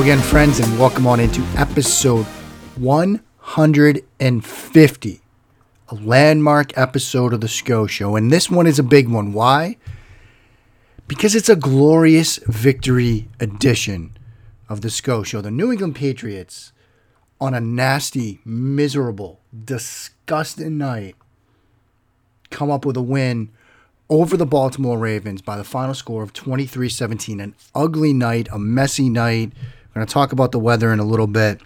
Again, friends, and welcome on into episode 150, a landmark episode of The Scho Show. And this one is a big one. Why? Because it's a glorious victory edition of The Scho Show. The New England Patriots, on a nasty, miserable, disgusting night, come up with a win over the Baltimore Ravens by the final score of 23 17. An ugly night, a messy night. We're going to talk about the weather in a little bit.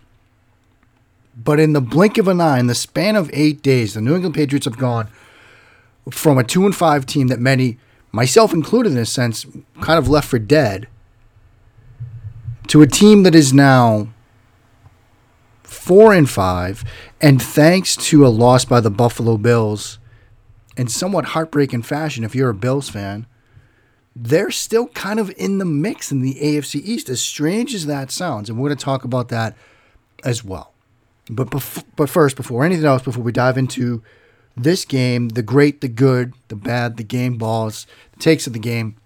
But in the blink of an eye, in the span of eight days, the New England Patriots have gone from a 2 and 5 team that many, myself included in a sense, kind of left for dead, to a team that is now 4 and 5. And thanks to a loss by the Buffalo Bills, in somewhat heartbreaking fashion, if you're a Bills fan, they're still kind of in the mix in the AFC East, as strange as that sounds. And we're going to talk about that as well. But, bef- but first, before anything else, before we dive into this game, the great, the good, the bad, the game balls, the takes of the game,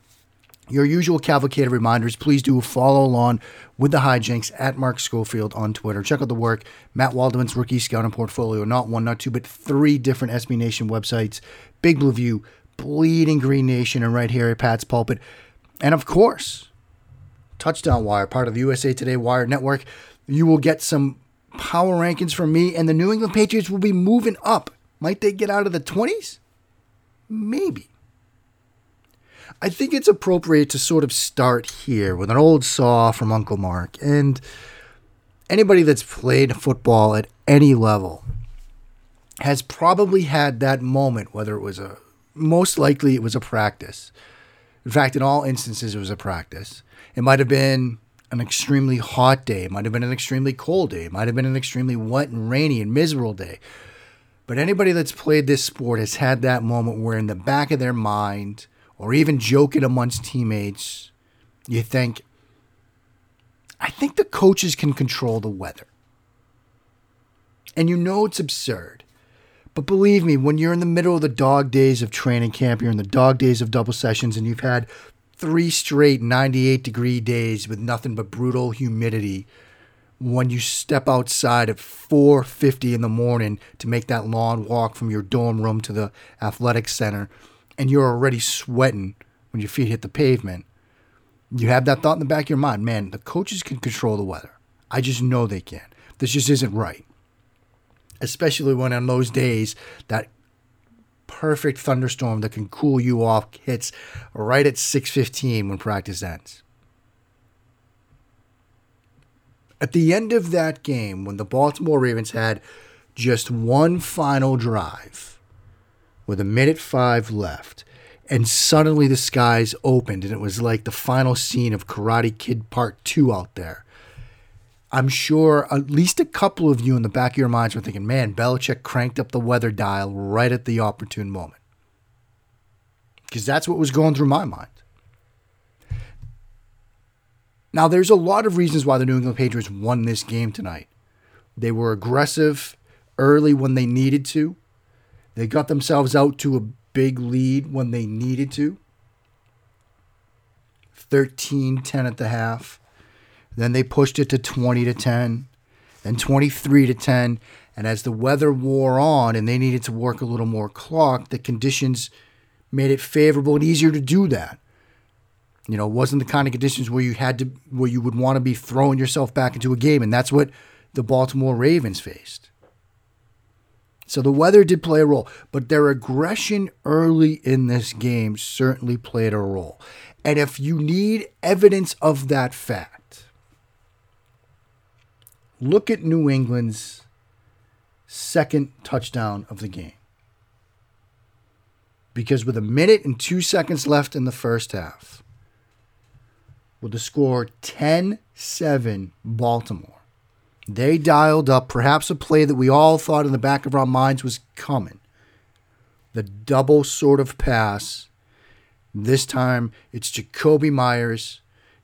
your usual cavalcade of reminders. Please do follow along with the hijinks at Mark Schofield on Twitter. Check out the work, Matt Waldman's rookie scouting portfolio. Not one, not two, but three different SB Nation websites Big Blue View, Bleeding Green Nation, and right here at Pat's Pulpit. And of course, Touchdown Wire, part of the USA Today Wire Network. You will get some power rankings from me, and the New England Patriots will be moving up. Might they get out of the 20s? Maybe. I think it's appropriate to sort of start here with an old saw from Uncle Mark. And anybody that's played football at any level has probably had that moment, whether it was a, most likely it was a practice. In fact, in all instances, it was a practice. It might have been an extremely hot day. It might have been an extremely cold day. It might have been an extremely wet and rainy and miserable day. But anybody that's played this sport has had that moment where, in the back of their mind, or even joking amongst teammates, you think, I think the coaches can control the weather. And you know it's absurd. But believe me, when you're in the middle of the dog days of training camp, you're in the dog days of double sessions, and you've had three straight 98 degree days with nothing but brutal humidity when you step outside at 4:50 in the morning to make that long walk from your dorm room to the athletic center and you're already sweating when your feet hit the pavement you have that thought in the back of your mind man the coaches can control the weather. I just know they can. This just isn't right especially when on those days that perfect thunderstorm that can cool you off hits right at 6:15 when practice ends. At the end of that game when the Baltimore Ravens had just one final drive with a minute 5 left and suddenly the skies opened and it was like the final scene of Karate Kid Part 2 out there. I'm sure at least a couple of you in the back of your minds were thinking, man, Belichick cranked up the weather dial right at the opportune moment. Because that's what was going through my mind. Now, there's a lot of reasons why the New England Patriots won this game tonight. They were aggressive early when they needed to, they got themselves out to a big lead when they needed to. 13 10 at the half. Then they pushed it to 20 to 10, then 23 to 10. And as the weather wore on and they needed to work a little more clock, the conditions made it favorable and easier to do that. You know, it wasn't the kind of conditions where you had to where you would want to be throwing yourself back into a game, and that's what the Baltimore Ravens faced. So the weather did play a role, but their aggression early in this game certainly played a role. And if you need evidence of that fact, Look at New England's second touchdown of the game. Because with a minute and two seconds left in the first half, with the score 10 7 Baltimore, they dialed up perhaps a play that we all thought in the back of our minds was coming. The double sort of pass. This time it's Jakobi Meyers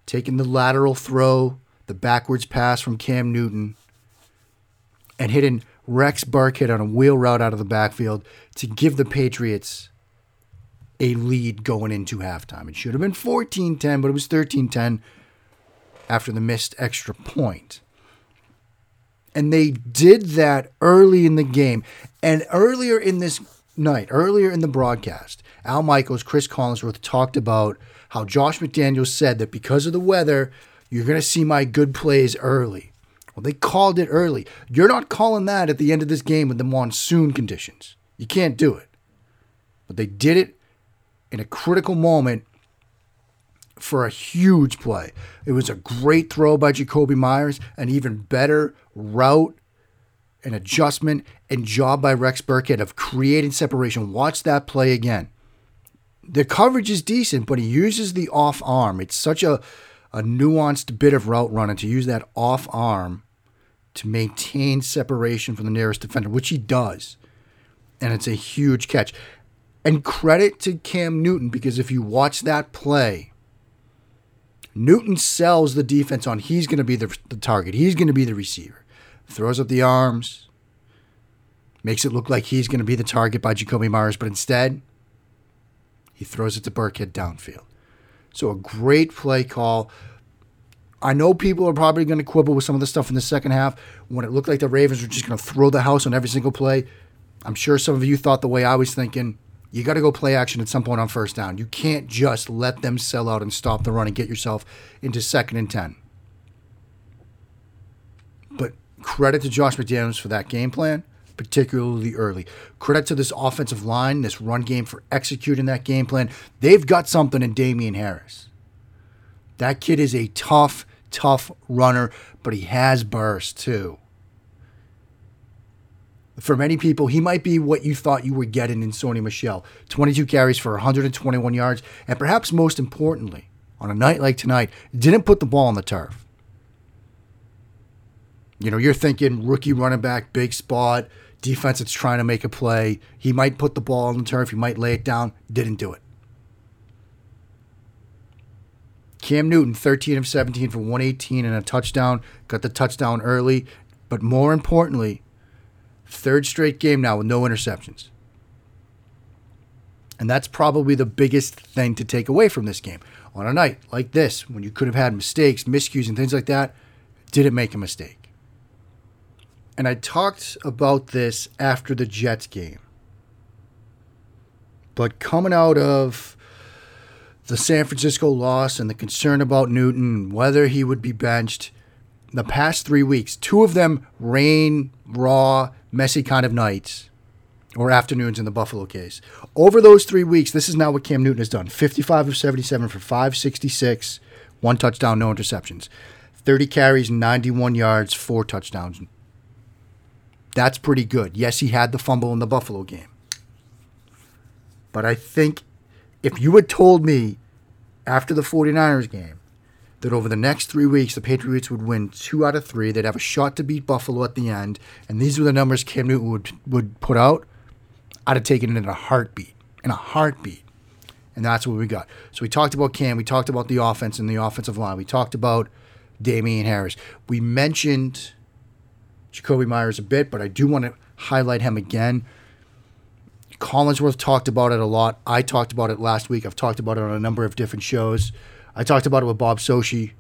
taking the lateral throw the backwards pass from Cam Newton, and hitting Rex Burkhead on a wheel route out of the backfield to give the Patriots a lead going into halftime. It should have been 14 10, but it was 13 10. after the missed extra point. And they did that early in the game. And earlier in this night, earlier in the broadcast, Al Michaels, Chris Collinsworth talked about how Josh McDaniels said that because of the weather, you're going to see my good plays early. Well, they called it early. You're not calling that at the end of this game with the monsoon conditions. You can't do it. But they did it in a critical moment for a huge play. It was a great throw by Jakobi Meyers, an even better route and adjustment and job by Rex Burkhead of creating separation. Watch that play again. The coverage is decent, but he uses the off arm. It's such a, a nuanced bit of route running to use that off arm to maintain separation from the nearest defender, which he does. And it's a huge catch. And credit to Cam Newton because if you watch that play, Newton sells the defense on he's going to be the, the target, he's going to be the receiver. Throws up the arms, makes it look like he's going to be the target by Jakobi Meyers, but instead, he throws it to Burkhead downfield. So a great play call. I know people are probably going to quibble with some of the stuff in the second half when it looked like the Ravens were just going to throw the house on every single play. I'm sure some of you thought the way I was thinking. You got to go play action at some point on first down. You can't just let them sell out and stop the run and get yourself into second and 10. But credit to Josh McDaniels for that game plan, particularly early. Credit to this offensive line, this run game for executing that game plan. They've got something in Damien Harris. That kid is a tough, tough runner, but he has burst too for many people, he might be what you thought you were getting in Sony Michel 22 carries for 121 yards, and perhaps most importantly, on a night like tonight, didn't put the ball on the turf. You know, you're thinking rookie running back, big spot, defense that's trying to make a play. He might put the ball on the turf, he might lay it down. Didn't do it. Cam Newton, 13 of 17 for 118 and a touchdown. Got the touchdown early. But more importantly, Third straight game now with no interceptions. And that's probably the biggest thing to take away from this game. On a night like this, when you could have had mistakes, miscues, and things like that, didn't make a mistake. And I talked about this after the Jets game. But coming out of the San Francisco loss and the concern about Newton, whether he would be benched, the past three weeks, two of them rain, raw, messy kind of nights or afternoons in the Buffalo case. Over those three weeks, this is now what Cam Newton has done 55 of 77 for 566, one touchdown, no interceptions. 30 carries, 91 yards, four touchdowns. That's pretty good. Yes, he had the fumble in the Buffalo game. But I think if you had told me after the 49ers game that over the next three weeks, the Patriots would win two out of three. They'd have a shot to beat Buffalo at the end. And these were the numbers Cam Newton would, would put out. I'd have taken it in a heartbeat. In a heartbeat. And that's what we got. So we talked about Cam. We talked about the offense and the offensive line. We talked about Damien Harris. We mentioned Jakobi Meyers a bit, but I do want to highlight him again. Collinsworth talked about it a lot. I talked about it last week. I've talked about it on a number of different shows. I talked about it with Bob Socci.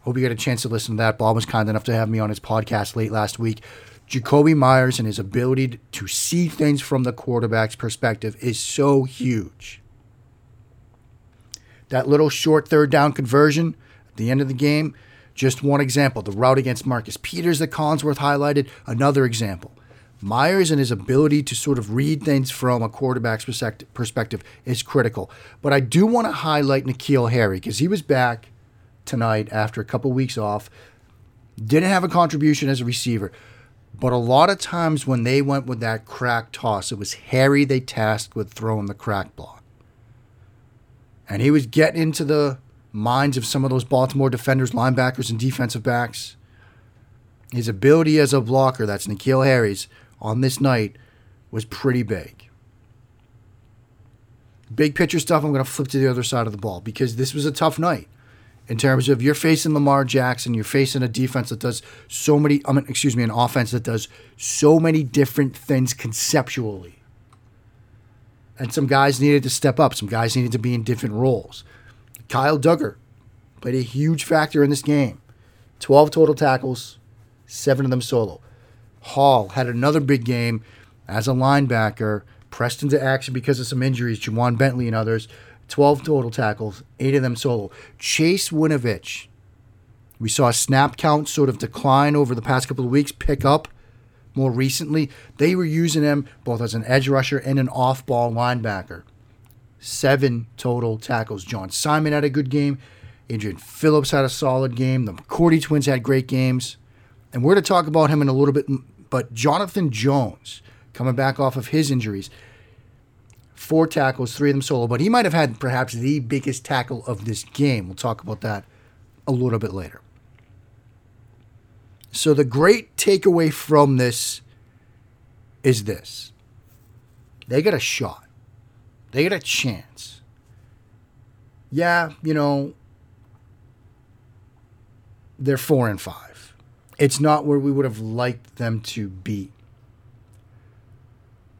Hope you get a chance to listen to that. Bob was kind enough to have me on his podcast late last week. Jakobi Meyers and his ability to see things from the quarterback's perspective is so huge. That little short third down conversion at the end of the game, just one example. The route against Marcus Peters that Collinsworth highlighted, another example. Meyers and his ability to sort of read things from a quarterback's perspective is critical. But I do want to highlight N'Keal Harry because he was back tonight after a couple weeks off. Didn't have a contribution as a receiver. But a lot of times when they went with that crack toss, it was Harry they tasked with throwing the crack block. And he was getting into the minds of some of those Baltimore defenders, linebackers, and defensive backs. His ability as a blocker, that's N'Keal Harry's, on this night was pretty big. Big picture stuff, I'm going to flip to the other side of the ball because this was a tough night in terms of you're facing Lamar Jackson, you're facing a defense that does so many, I mean, excuse me, an offense that does so many different things conceptually. And some guys needed to step up, some guys needed to be in different roles. Kyle Dugger played a huge factor in this game. 12 total tackles, seven of them solo. Hall had another big game as a linebacker, pressed into action because of some injuries, Ja'Whaun Bentley and others. 12 total tackles, eight of them solo. Chase Winovich, we saw snap count sort of decline over the past couple of weeks, pick up more recently. They were using him both as an edge rusher and an off ball linebacker. Seven total tackles. John Simon had a good game. Adrian Phillips had a solid game. The McCourty twins had great games. And we're going to talk about him in a little bit. But Jonathan Jones, coming back off of his injuries, four tackles, three of them solo, but he might have had perhaps the biggest tackle of this game. We'll talk about that a little bit later. So, the great takeaway from this is this they got a shot, they got a chance. Yeah, you know, they're four and five. It's not where we would have liked them to be.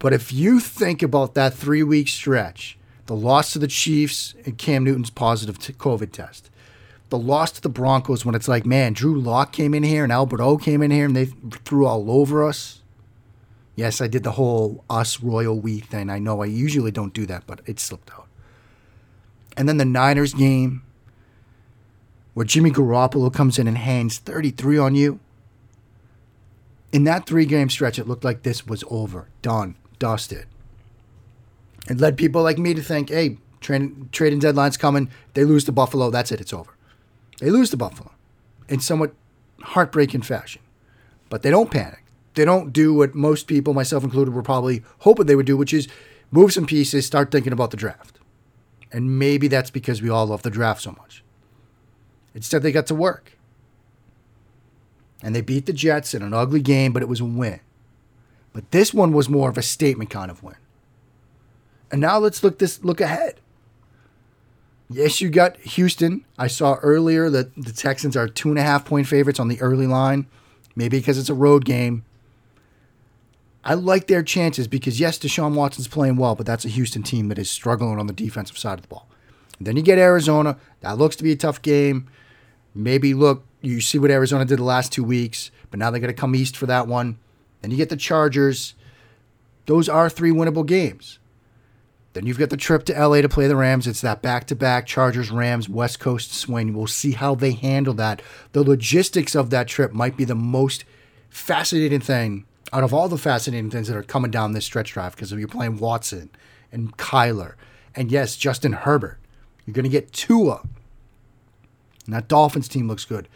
But if you think about that three week stretch, the loss to the Chiefs and Cam Newton's positive COVID test, the loss to the Broncos when it's like, man, Drew Lock came in here and Albert O came in here and they threw all over us. Yes, I did the whole us royal we thing. I know I usually don't do that, but it slipped out. And then the Niners game where Jimmy Garoppolo comes in and hangs 33 on you. In that three game stretch, it looked like this was over, done, dusted. It led people like me to think, hey, trading, trading deadline's coming. They lose to Buffalo, that's it, it's over. They lose to Buffalo in somewhat heartbreaking fashion. But they don't panic. They don't do what most people, myself included, were probably hoping they would do, which is move some pieces, start thinking about the draft. And maybe that's because we all love the draft so much. Instead, they got to work. And they beat the Jets in an ugly game, but it was a win. But this one was more of a statement kind of win. And now let's look this look ahead. Yes, you got Houston. I saw earlier that the Texans are two and a half point favorites on the early line, maybe because it's a road game. I like their chances because yes, Deshaun Watson's playing well, but that's a Houston team that is struggling on the defensive side of the ball. Then you get Arizona. That looks to be a tough game. Maybe look, you see what Arizona did the last two weeks, but now they got to come east for that one. Then you get the Chargers. Those are three winnable games. Then you've got the trip to LA to play the Rams. It's that back to back Chargers Rams West Coast swing. We'll see how they handle that. The logistics of that trip might be the most fascinating thing out of all the fascinating things that are coming down this stretch drive because if you're playing Watson and Kyler and yes, Justin Herbert. You're going to get Tua. And that Dolphins team looks good.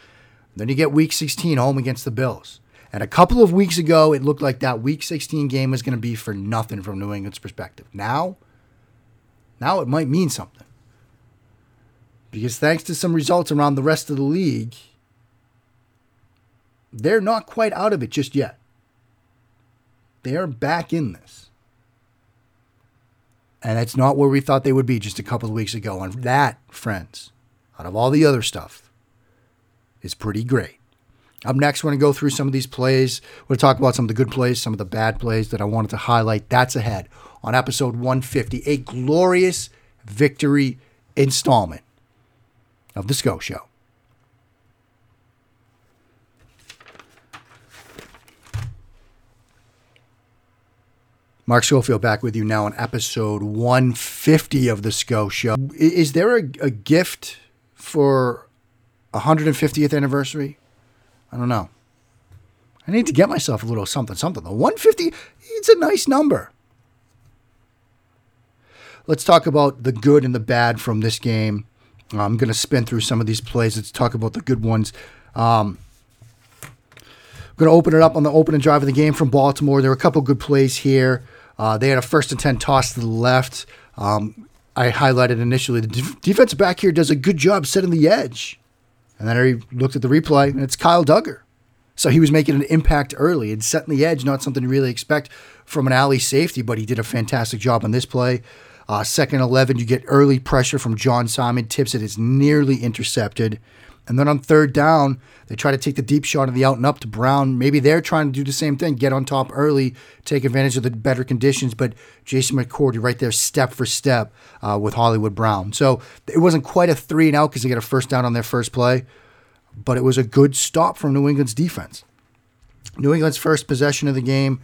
Then you get week 16 home against the Bills. And a couple of weeks ago, it looked like that week 16 game was going to be for nothing from New England's perspective. Now, now it might mean something. Because thanks to some results around the rest of the league, they're not quite out of it just yet. They are back in this. And it's not where we thought they would be just a couple of weeks ago. And that, friends, out of all the other stuff, is pretty great. Up next, we're going to go through some of these plays. We're going to talk about some of the good plays, some of the bad plays that I wanted to highlight. That's ahead on episode 150, a glorious victory installment of The Scho Show. Mark Schofield back with you now on episode 150 of The Scho Show. Is there a, a gift for 150th anniversary? I don't know. I need to get myself a little something, something. The 150, it's a nice number. Let's talk about the good and the bad from this game. I'm going to spin through some of these plays. Let's talk about the good ones. Um, I'm going to open it up on the opening drive of the game from Baltimore. There were a couple good plays here. Uh, they had a first and 10 toss to the left. Um, I highlighted initially the def- defensive back here does a good job setting the edge. And then I looked at the replay, and it's Kyle Dugger. So he was making an impact early and setting the edge, not something you really expect from an alley safety, but he did a fantastic job on this play. Uh, second 11, you get early pressure from John Simon, tips it is nearly intercepted. And then on third down, they try to take the deep shot of the out and up to Brown. Maybe they're trying to do the same thing, get on top early, take advantage of the better conditions. But Jason McCourty right there, step for step uh, with Hollywood Brown. So it wasn't quite a three and out because they got a first down on their first play. but it was a good stop from New England's defense. New England's first possession of the game,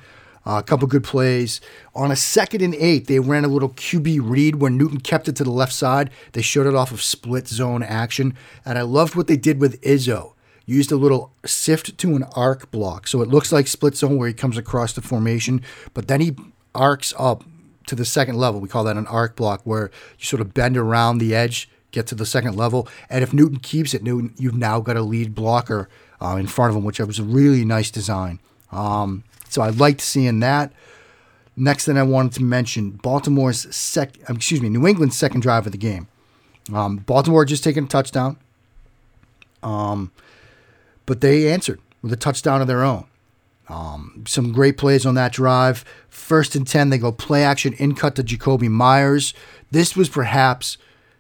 a couple good plays. On a second and eight, they ran a little QB read where Newton kept it to the left side. They showed it off of split zone action. And I loved what they did with Izzo. Used a little sift to an arc block. So it looks like split zone where he comes across the formation, but then he arcs up to the second level. We call that an arc block where you sort of bend around the edge, get to the second level. And if Newton keeps it, Newton, you've now got a lead blocker uh, in front of him, which was a really nice design. Um, so I liked seeing that. Next thing I wanted to mention, Baltimore's sec, excuse me, New England's second drive of the game. Um, Baltimore just taken a touchdown, um, but they answered with a touchdown of their own. Um, some great plays on that drive. First and 10, they go play action in cut to Jakobi Meyers. This was perhaps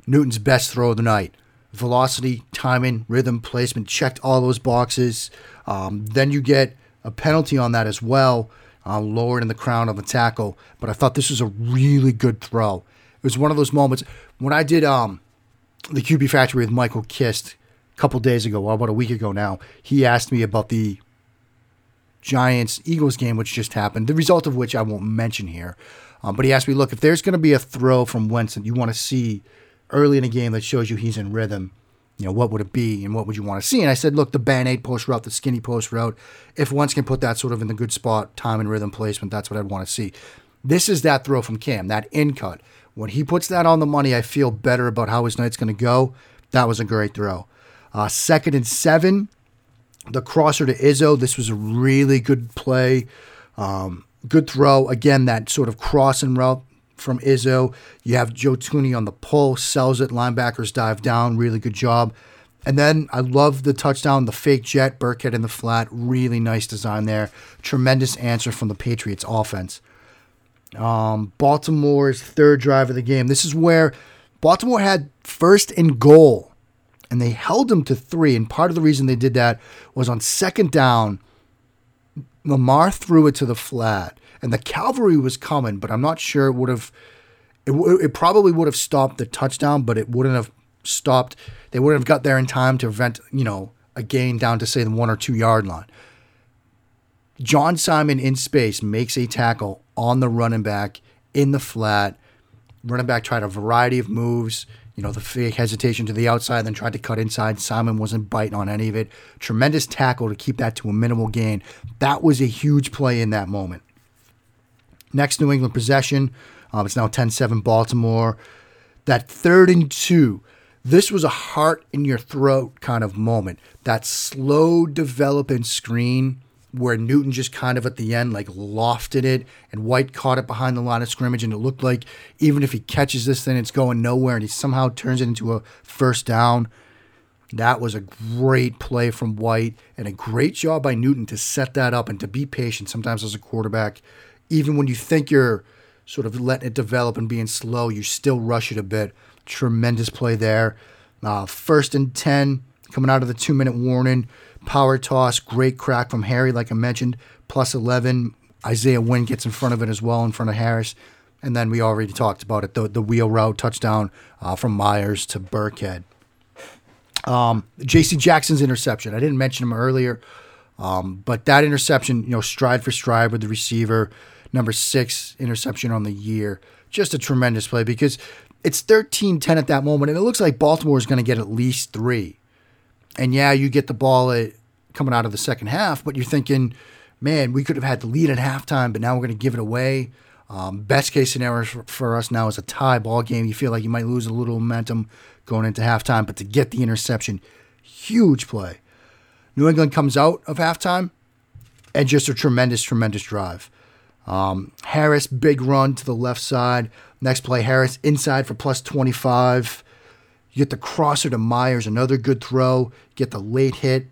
Newton's best throw of the night. Velocity, timing, rhythm, placement checked all those boxes. Um, then you get a penalty on that as well, uh, lowered in the crown of the tackle. But I thought this was a really good throw. It was one of those moments when I did um, the QB Factory with Michael Kist a couple days ago, well, about a week ago now. He asked me about the Giants Eagles game, which just happened, the result of which I won't mention here. Um, but he asked me, look, if there's going to be a throw from Wentz that you want to see early in a game that shows you he's in rhythm, you know, what would it be and what would you want to see? And I said, look, the band aid post route, the skinny post route, if Wentz can put that sort of in the good spot, time and rhythm placement, that's what I'd want to see. This is that throw from Cam, that in cut. When he puts that on the money, I feel better about how his night's going to go. That was a great throw. Uh, second and seven, the crosser to Izzo. This was a really good play. Um, good throw. Again, that sort of crossing route from Izzo. You have Joe Thuney on the pull, sells it. Linebackers dive down. Really good job. And then I love the touchdown, the fake jet, Burkhead in the flat. Really nice design there. Tremendous answer from the Patriots offense. Um, Baltimore's third drive of the game. This is where Baltimore had first and goal, and they held them to three. And part of the reason they did that was on second down, Lamar threw it to the flat and the cavalry was coming, but I'm not sure it would have. It, it probably would have stopped the touchdown, but it wouldn't have stopped. They wouldn't have got there in time to prevent, you know, a gain down to say the one or two yard line. John Simon in space makes a tackle on the running back in the flat. Running back tried a variety of moves, you know, the fake hesitation to the outside, then tried to cut inside. Simon wasn't biting on any of it. Tremendous tackle to keep that to a minimal gain. That was a huge play in that moment. Next New England possession. Um, it's now 10 7 Baltimore. That third and two. This was a heart in your throat kind of moment. That slow developing screen where Newton just kind of at the end like lofted it and White caught it behind the line of scrimmage and it looked like even if he catches this thing it's going nowhere and he somehow turns it into a first down. That was a great play from White and a great job by Newton to set that up and to be patient sometimes as a quarterback even when you think you're sort of letting it develop and being slow, you still rush it a bit. Tremendous play there. Uh, first and 10, coming out of the two minute warning. Power toss, great crack from Harry, like I mentioned. Plus 11. Isaiah Wynn gets in front of it as well, in front of Harris. And then we already talked about it the, the wheel route touchdown uh, from Meyers to Burkhead. Um, J.C. Jackson's interception. I didn't mention him earlier, um, but that interception, you know, stride for stride with the receiver number six interception on the year. Just a tremendous play because it's 13 10 at that moment, and it looks like Baltimore is going to get at least three. And yeah, you get the ball at, coming out of the second half, but you're thinking, man, we could have had the lead at halftime, but now we're going to give it away. Um, best case scenario for, for us now is a tie ball game. You feel like you might lose a little momentum going into halftime, but to get the interception, huge play. New England comes out of halftime and just a tremendous, tremendous drive. Um, Harris, big run to the left side. Next play, Harris inside for plus 25. You get the crosser to Meyers, another good throw. Get the late hit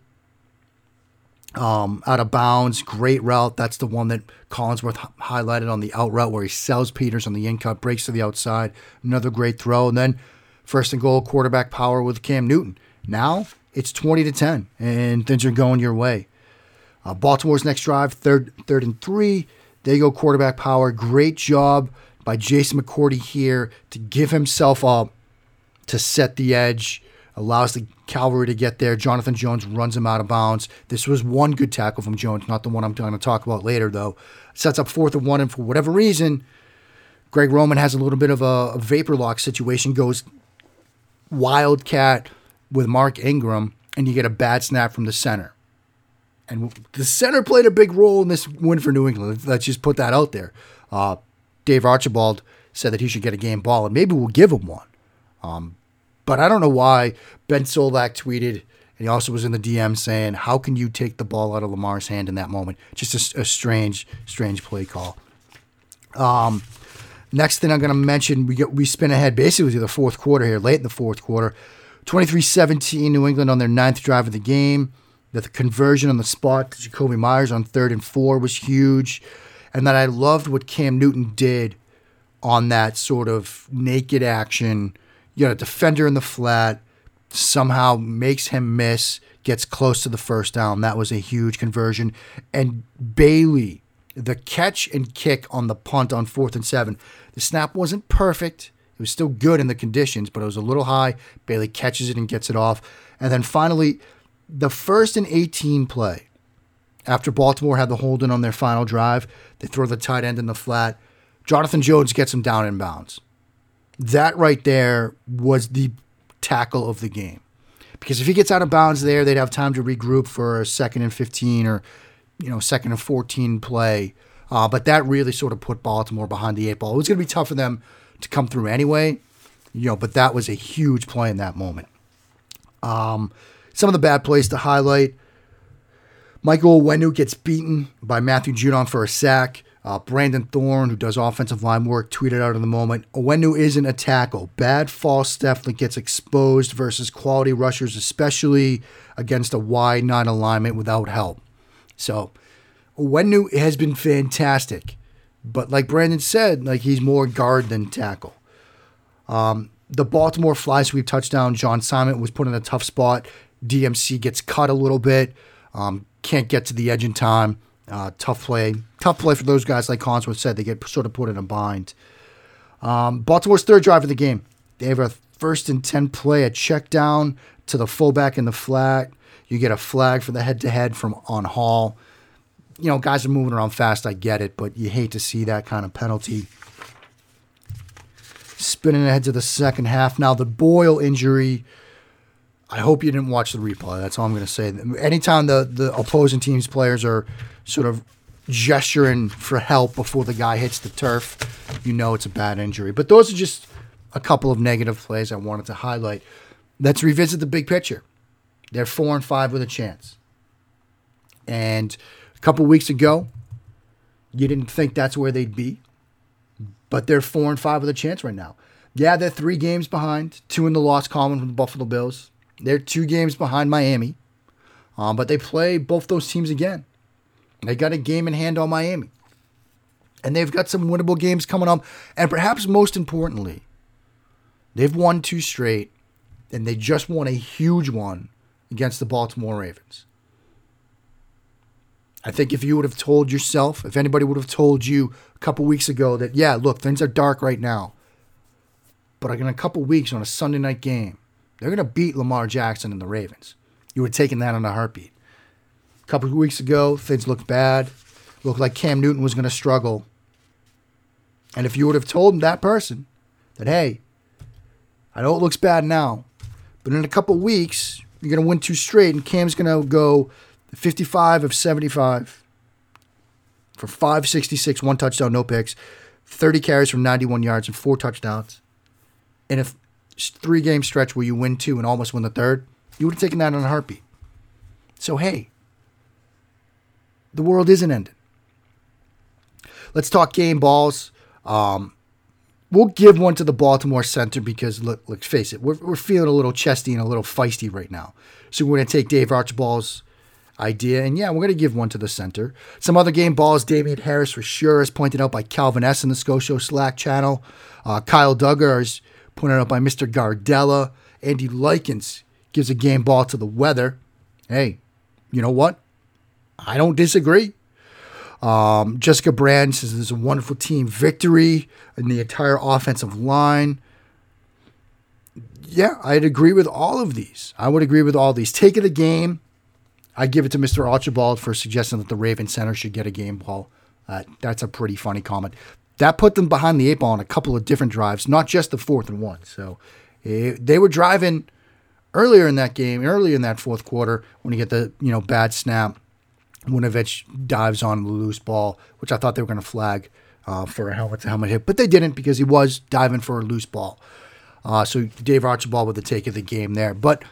um, out of bounds. Great route. That's the one that Collinsworth highlighted on the out route where he sells Peters on the in cut, breaks to the outside. Another great throw. And then first and goal, quarterback power with Cam Newton. Now it's 20 to 10, and things are going your way. Uh, Baltimore's next drive, third, third and three. There you go, quarterback power. Great job by Jason McCourty here to give himself up to set the edge allows the cavalry to get there. Jonathan Jones runs him out of bounds. This was one good tackle from Jones, not the one I'm going to talk about later, though. Sets up fourth and one, and for whatever reason, Greg Roman has a little bit of a, a vapor lock situation, goes wildcat with Mark Ingram, and you get a bad snap from the center. And the center played a big role in this win for New England. Let's just put that out there. Uh, Dave Archibald said that he should get a game ball, and maybe we'll give him one. Um, but I don't know why Ben Solak tweeted, and he also was in the DM saying, "How can you take the ball out of Lamar's hand in that moment?" Just a, a strange, strange play call. Um, next thing I'm going to mention, we get we spin ahead basically to the fourth quarter here, late in the fourth quarter. 23-17 New England on their ninth drive of the game. That the conversion on the spot to Jakobi Meyers on third and four was huge. And that I loved what Cam Newton did on that sort of naked action. You got a defender in the flat, somehow makes him miss, gets close to the first down. That was a huge conversion. And Bailey, the catch and kick on the punt on fourth and seven. The snap wasn't perfect. It was still good in the conditions, but it was a little high. Bailey catches it and gets it off. And then finally, the first and 18 play, after Baltimore had the hold in on their final drive, they throw the tight end in the flat. Jonathan Jones gets him down in bounds. That right there was the tackle of the game. Because if he gets out of bounds there, they'd have time to regroup for a second and 15 or, you know, second and 14 play. Uh, but that really sort of put Baltimore behind the eight ball. It was going to be tough for them to come through anyway, you know, but that was a huge play in that moment. Um, some of the bad plays to highlight. Michael Onwenu gets beaten by Matthew Judon for a sack. Uh, Brandon Thorn, who does offensive line work, tweeted out in the moment Onwenu isn't a tackle. Bad false step that gets exposed versus quality rushers, especially against a wide nine alignment without help. So, Onwenu has been fantastic. But like Brandon said, like he's more guard than tackle. Um, the Baltimore fly sweep touchdown, John Simon was put in a tough spot. DMC gets cut a little bit, um, can't get to the edge in time. Uh, tough play, tough play for those guys. Like Collinsworth said, they get sort of put in a bind. Um, Baltimore's third drive of the game, they have a first and ten play, a check down to the fullback in the flat. You get a flag for the head to head from on Hall. You know, guys are moving around fast. I get it, but you hate to see that kind of penalty. Spinning ahead to the second half. Now the Boyle injury I hope you didn't watch the replay. That's all I'm going to say. Anytime the, the opposing team's players are sort of gesturing for help before the guy hits the turf, you know it's a bad injury. But those are just a couple of negative plays I wanted to highlight. Let's revisit the big picture. They're four and five with a chance. And a couple weeks ago, you didn't think that's where they'd be, but they're four and five with a chance right now. Yeah, they're three games behind, two in the loss column from the Buffalo Bills. They're two games behind Miami, um, but they play both those teams again. They got a game in hand on Miami. And they've got some winnable games coming up. And perhaps most importantly, they've won two straight, and they just won a huge one against the Baltimore Ravens. I think if you would have told yourself, if anybody would have told you a couple weeks ago that, yeah, look, things are dark right now, but in a couple weeks on a Sunday night game, they're going to beat Lamar Jackson and the Ravens. You were taking that on a heartbeat. A couple of weeks ago, things looked bad. Looked like Cam Newton was going to struggle. And if you would have told that person that, hey, I know it looks bad now, but in a couple weeks, you're going to win two straight, and Cam's going to go 55 of 75 for 566, one touchdown, no picks, 30 carries from 91 yards, and four touchdowns. And if three game stretch where you win two and almost win the third, you would have taken that in a heartbeat. So, hey, the world isn't ending. Let's talk game balls. Um, we'll give one to the Baltimore Center because, look, let's face it, we're, we're feeling a little chesty and a little feisty right now. So, we're going to take Dave Archibald's idea. And yeah, we're going to give one to the center. Some other game balls, Damien Harris for sure, as pointed out by Calvin S. in the Scotia Slack channel. Uh, Kyle Dugger is pointed out by Mr. Gardella. Andy Likens gives a game ball to the weather. Hey, you know what? I don't disagree. Um, Jessica Brand says there's a wonderful team victory in the entire offensive line. yeah, I'd agree with all of these. I would agree with all these. Take of the game. I give it to Mr. Archibald for suggesting that the Raven Center should get a game ball. Uh, that's a pretty funny comment. That put them behind the eight ball on a couple of different drives, not just the fourth and one. So it, eh, they were driving earlier in that game, earlier in that fourth quarter, when you get the you know bad snap. Winovich dives on the loose ball, which I thought they were going to flag uh, for a helmet to helmet hit, but they didn't because he was diving for a loose ball. Uh, so Dave Archibald with the take of the game there. But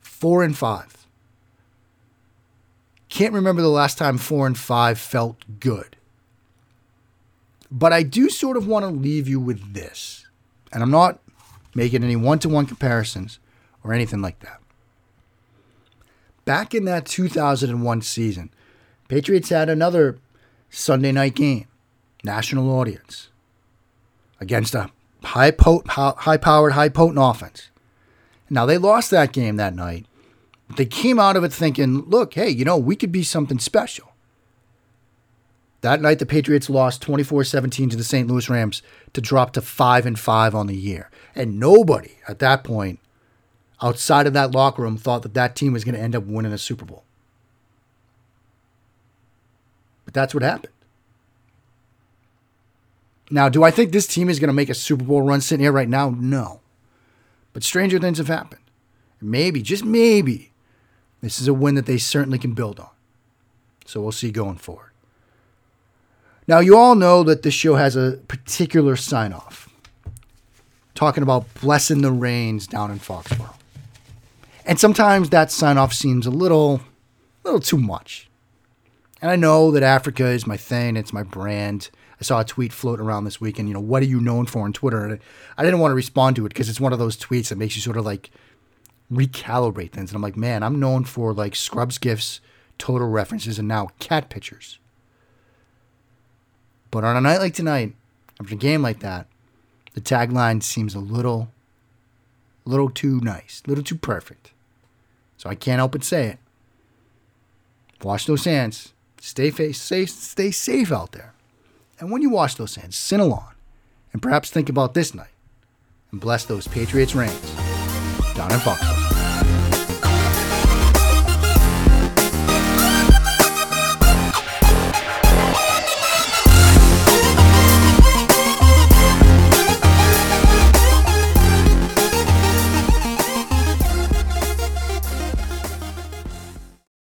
four and five. Can't remember the last time four and five felt good. But I do sort of want to leave you with this. And I'm not making any one to one comparisons or anything like that. Back in that 2001 season, Patriots had another Sunday night game, national audience, against a high pot, high powered, high potent offense. Now they lost that game that night. They came out of it thinking, look, hey, you know, we could be something special. That night the Patriots lost 24-17 to the St. Louis Rams to drop to 5 and 5 on the year. And nobody at that point outside of that locker room thought that that team was going to end up winning a Super Bowl. But that's what happened. Now, do I think this team is going to make a Super Bowl run sitting here right now? No. But stranger things have happened. Maybe, just maybe, this is a win that they certainly can build on. So we'll see going forward. Now, you all know that this show has a particular sign off, talking about blessing the rains down in Foxborough. And sometimes that sign off seems a little, little too much. And I know that Africa is my thing, it's my brand. I saw a tweet floating around this weekend, you know, what are you known for on Twitter? And I didn't want to respond to it because it's one of those tweets that makes you sort of like recalibrate things. And I'm like, man, I'm known for like Scrubs gifts, Toto references, and now cat pictures. But on a night like tonight, after a game like that, the tagline seems a little, a little too nice, a little too perfect. So I can't help but say it. Wash those hands. Stay, face, stay, stay safe out there. And when you wash those hands, sin along and perhaps think about this night and bless those Patriots reigns down in Foxborough.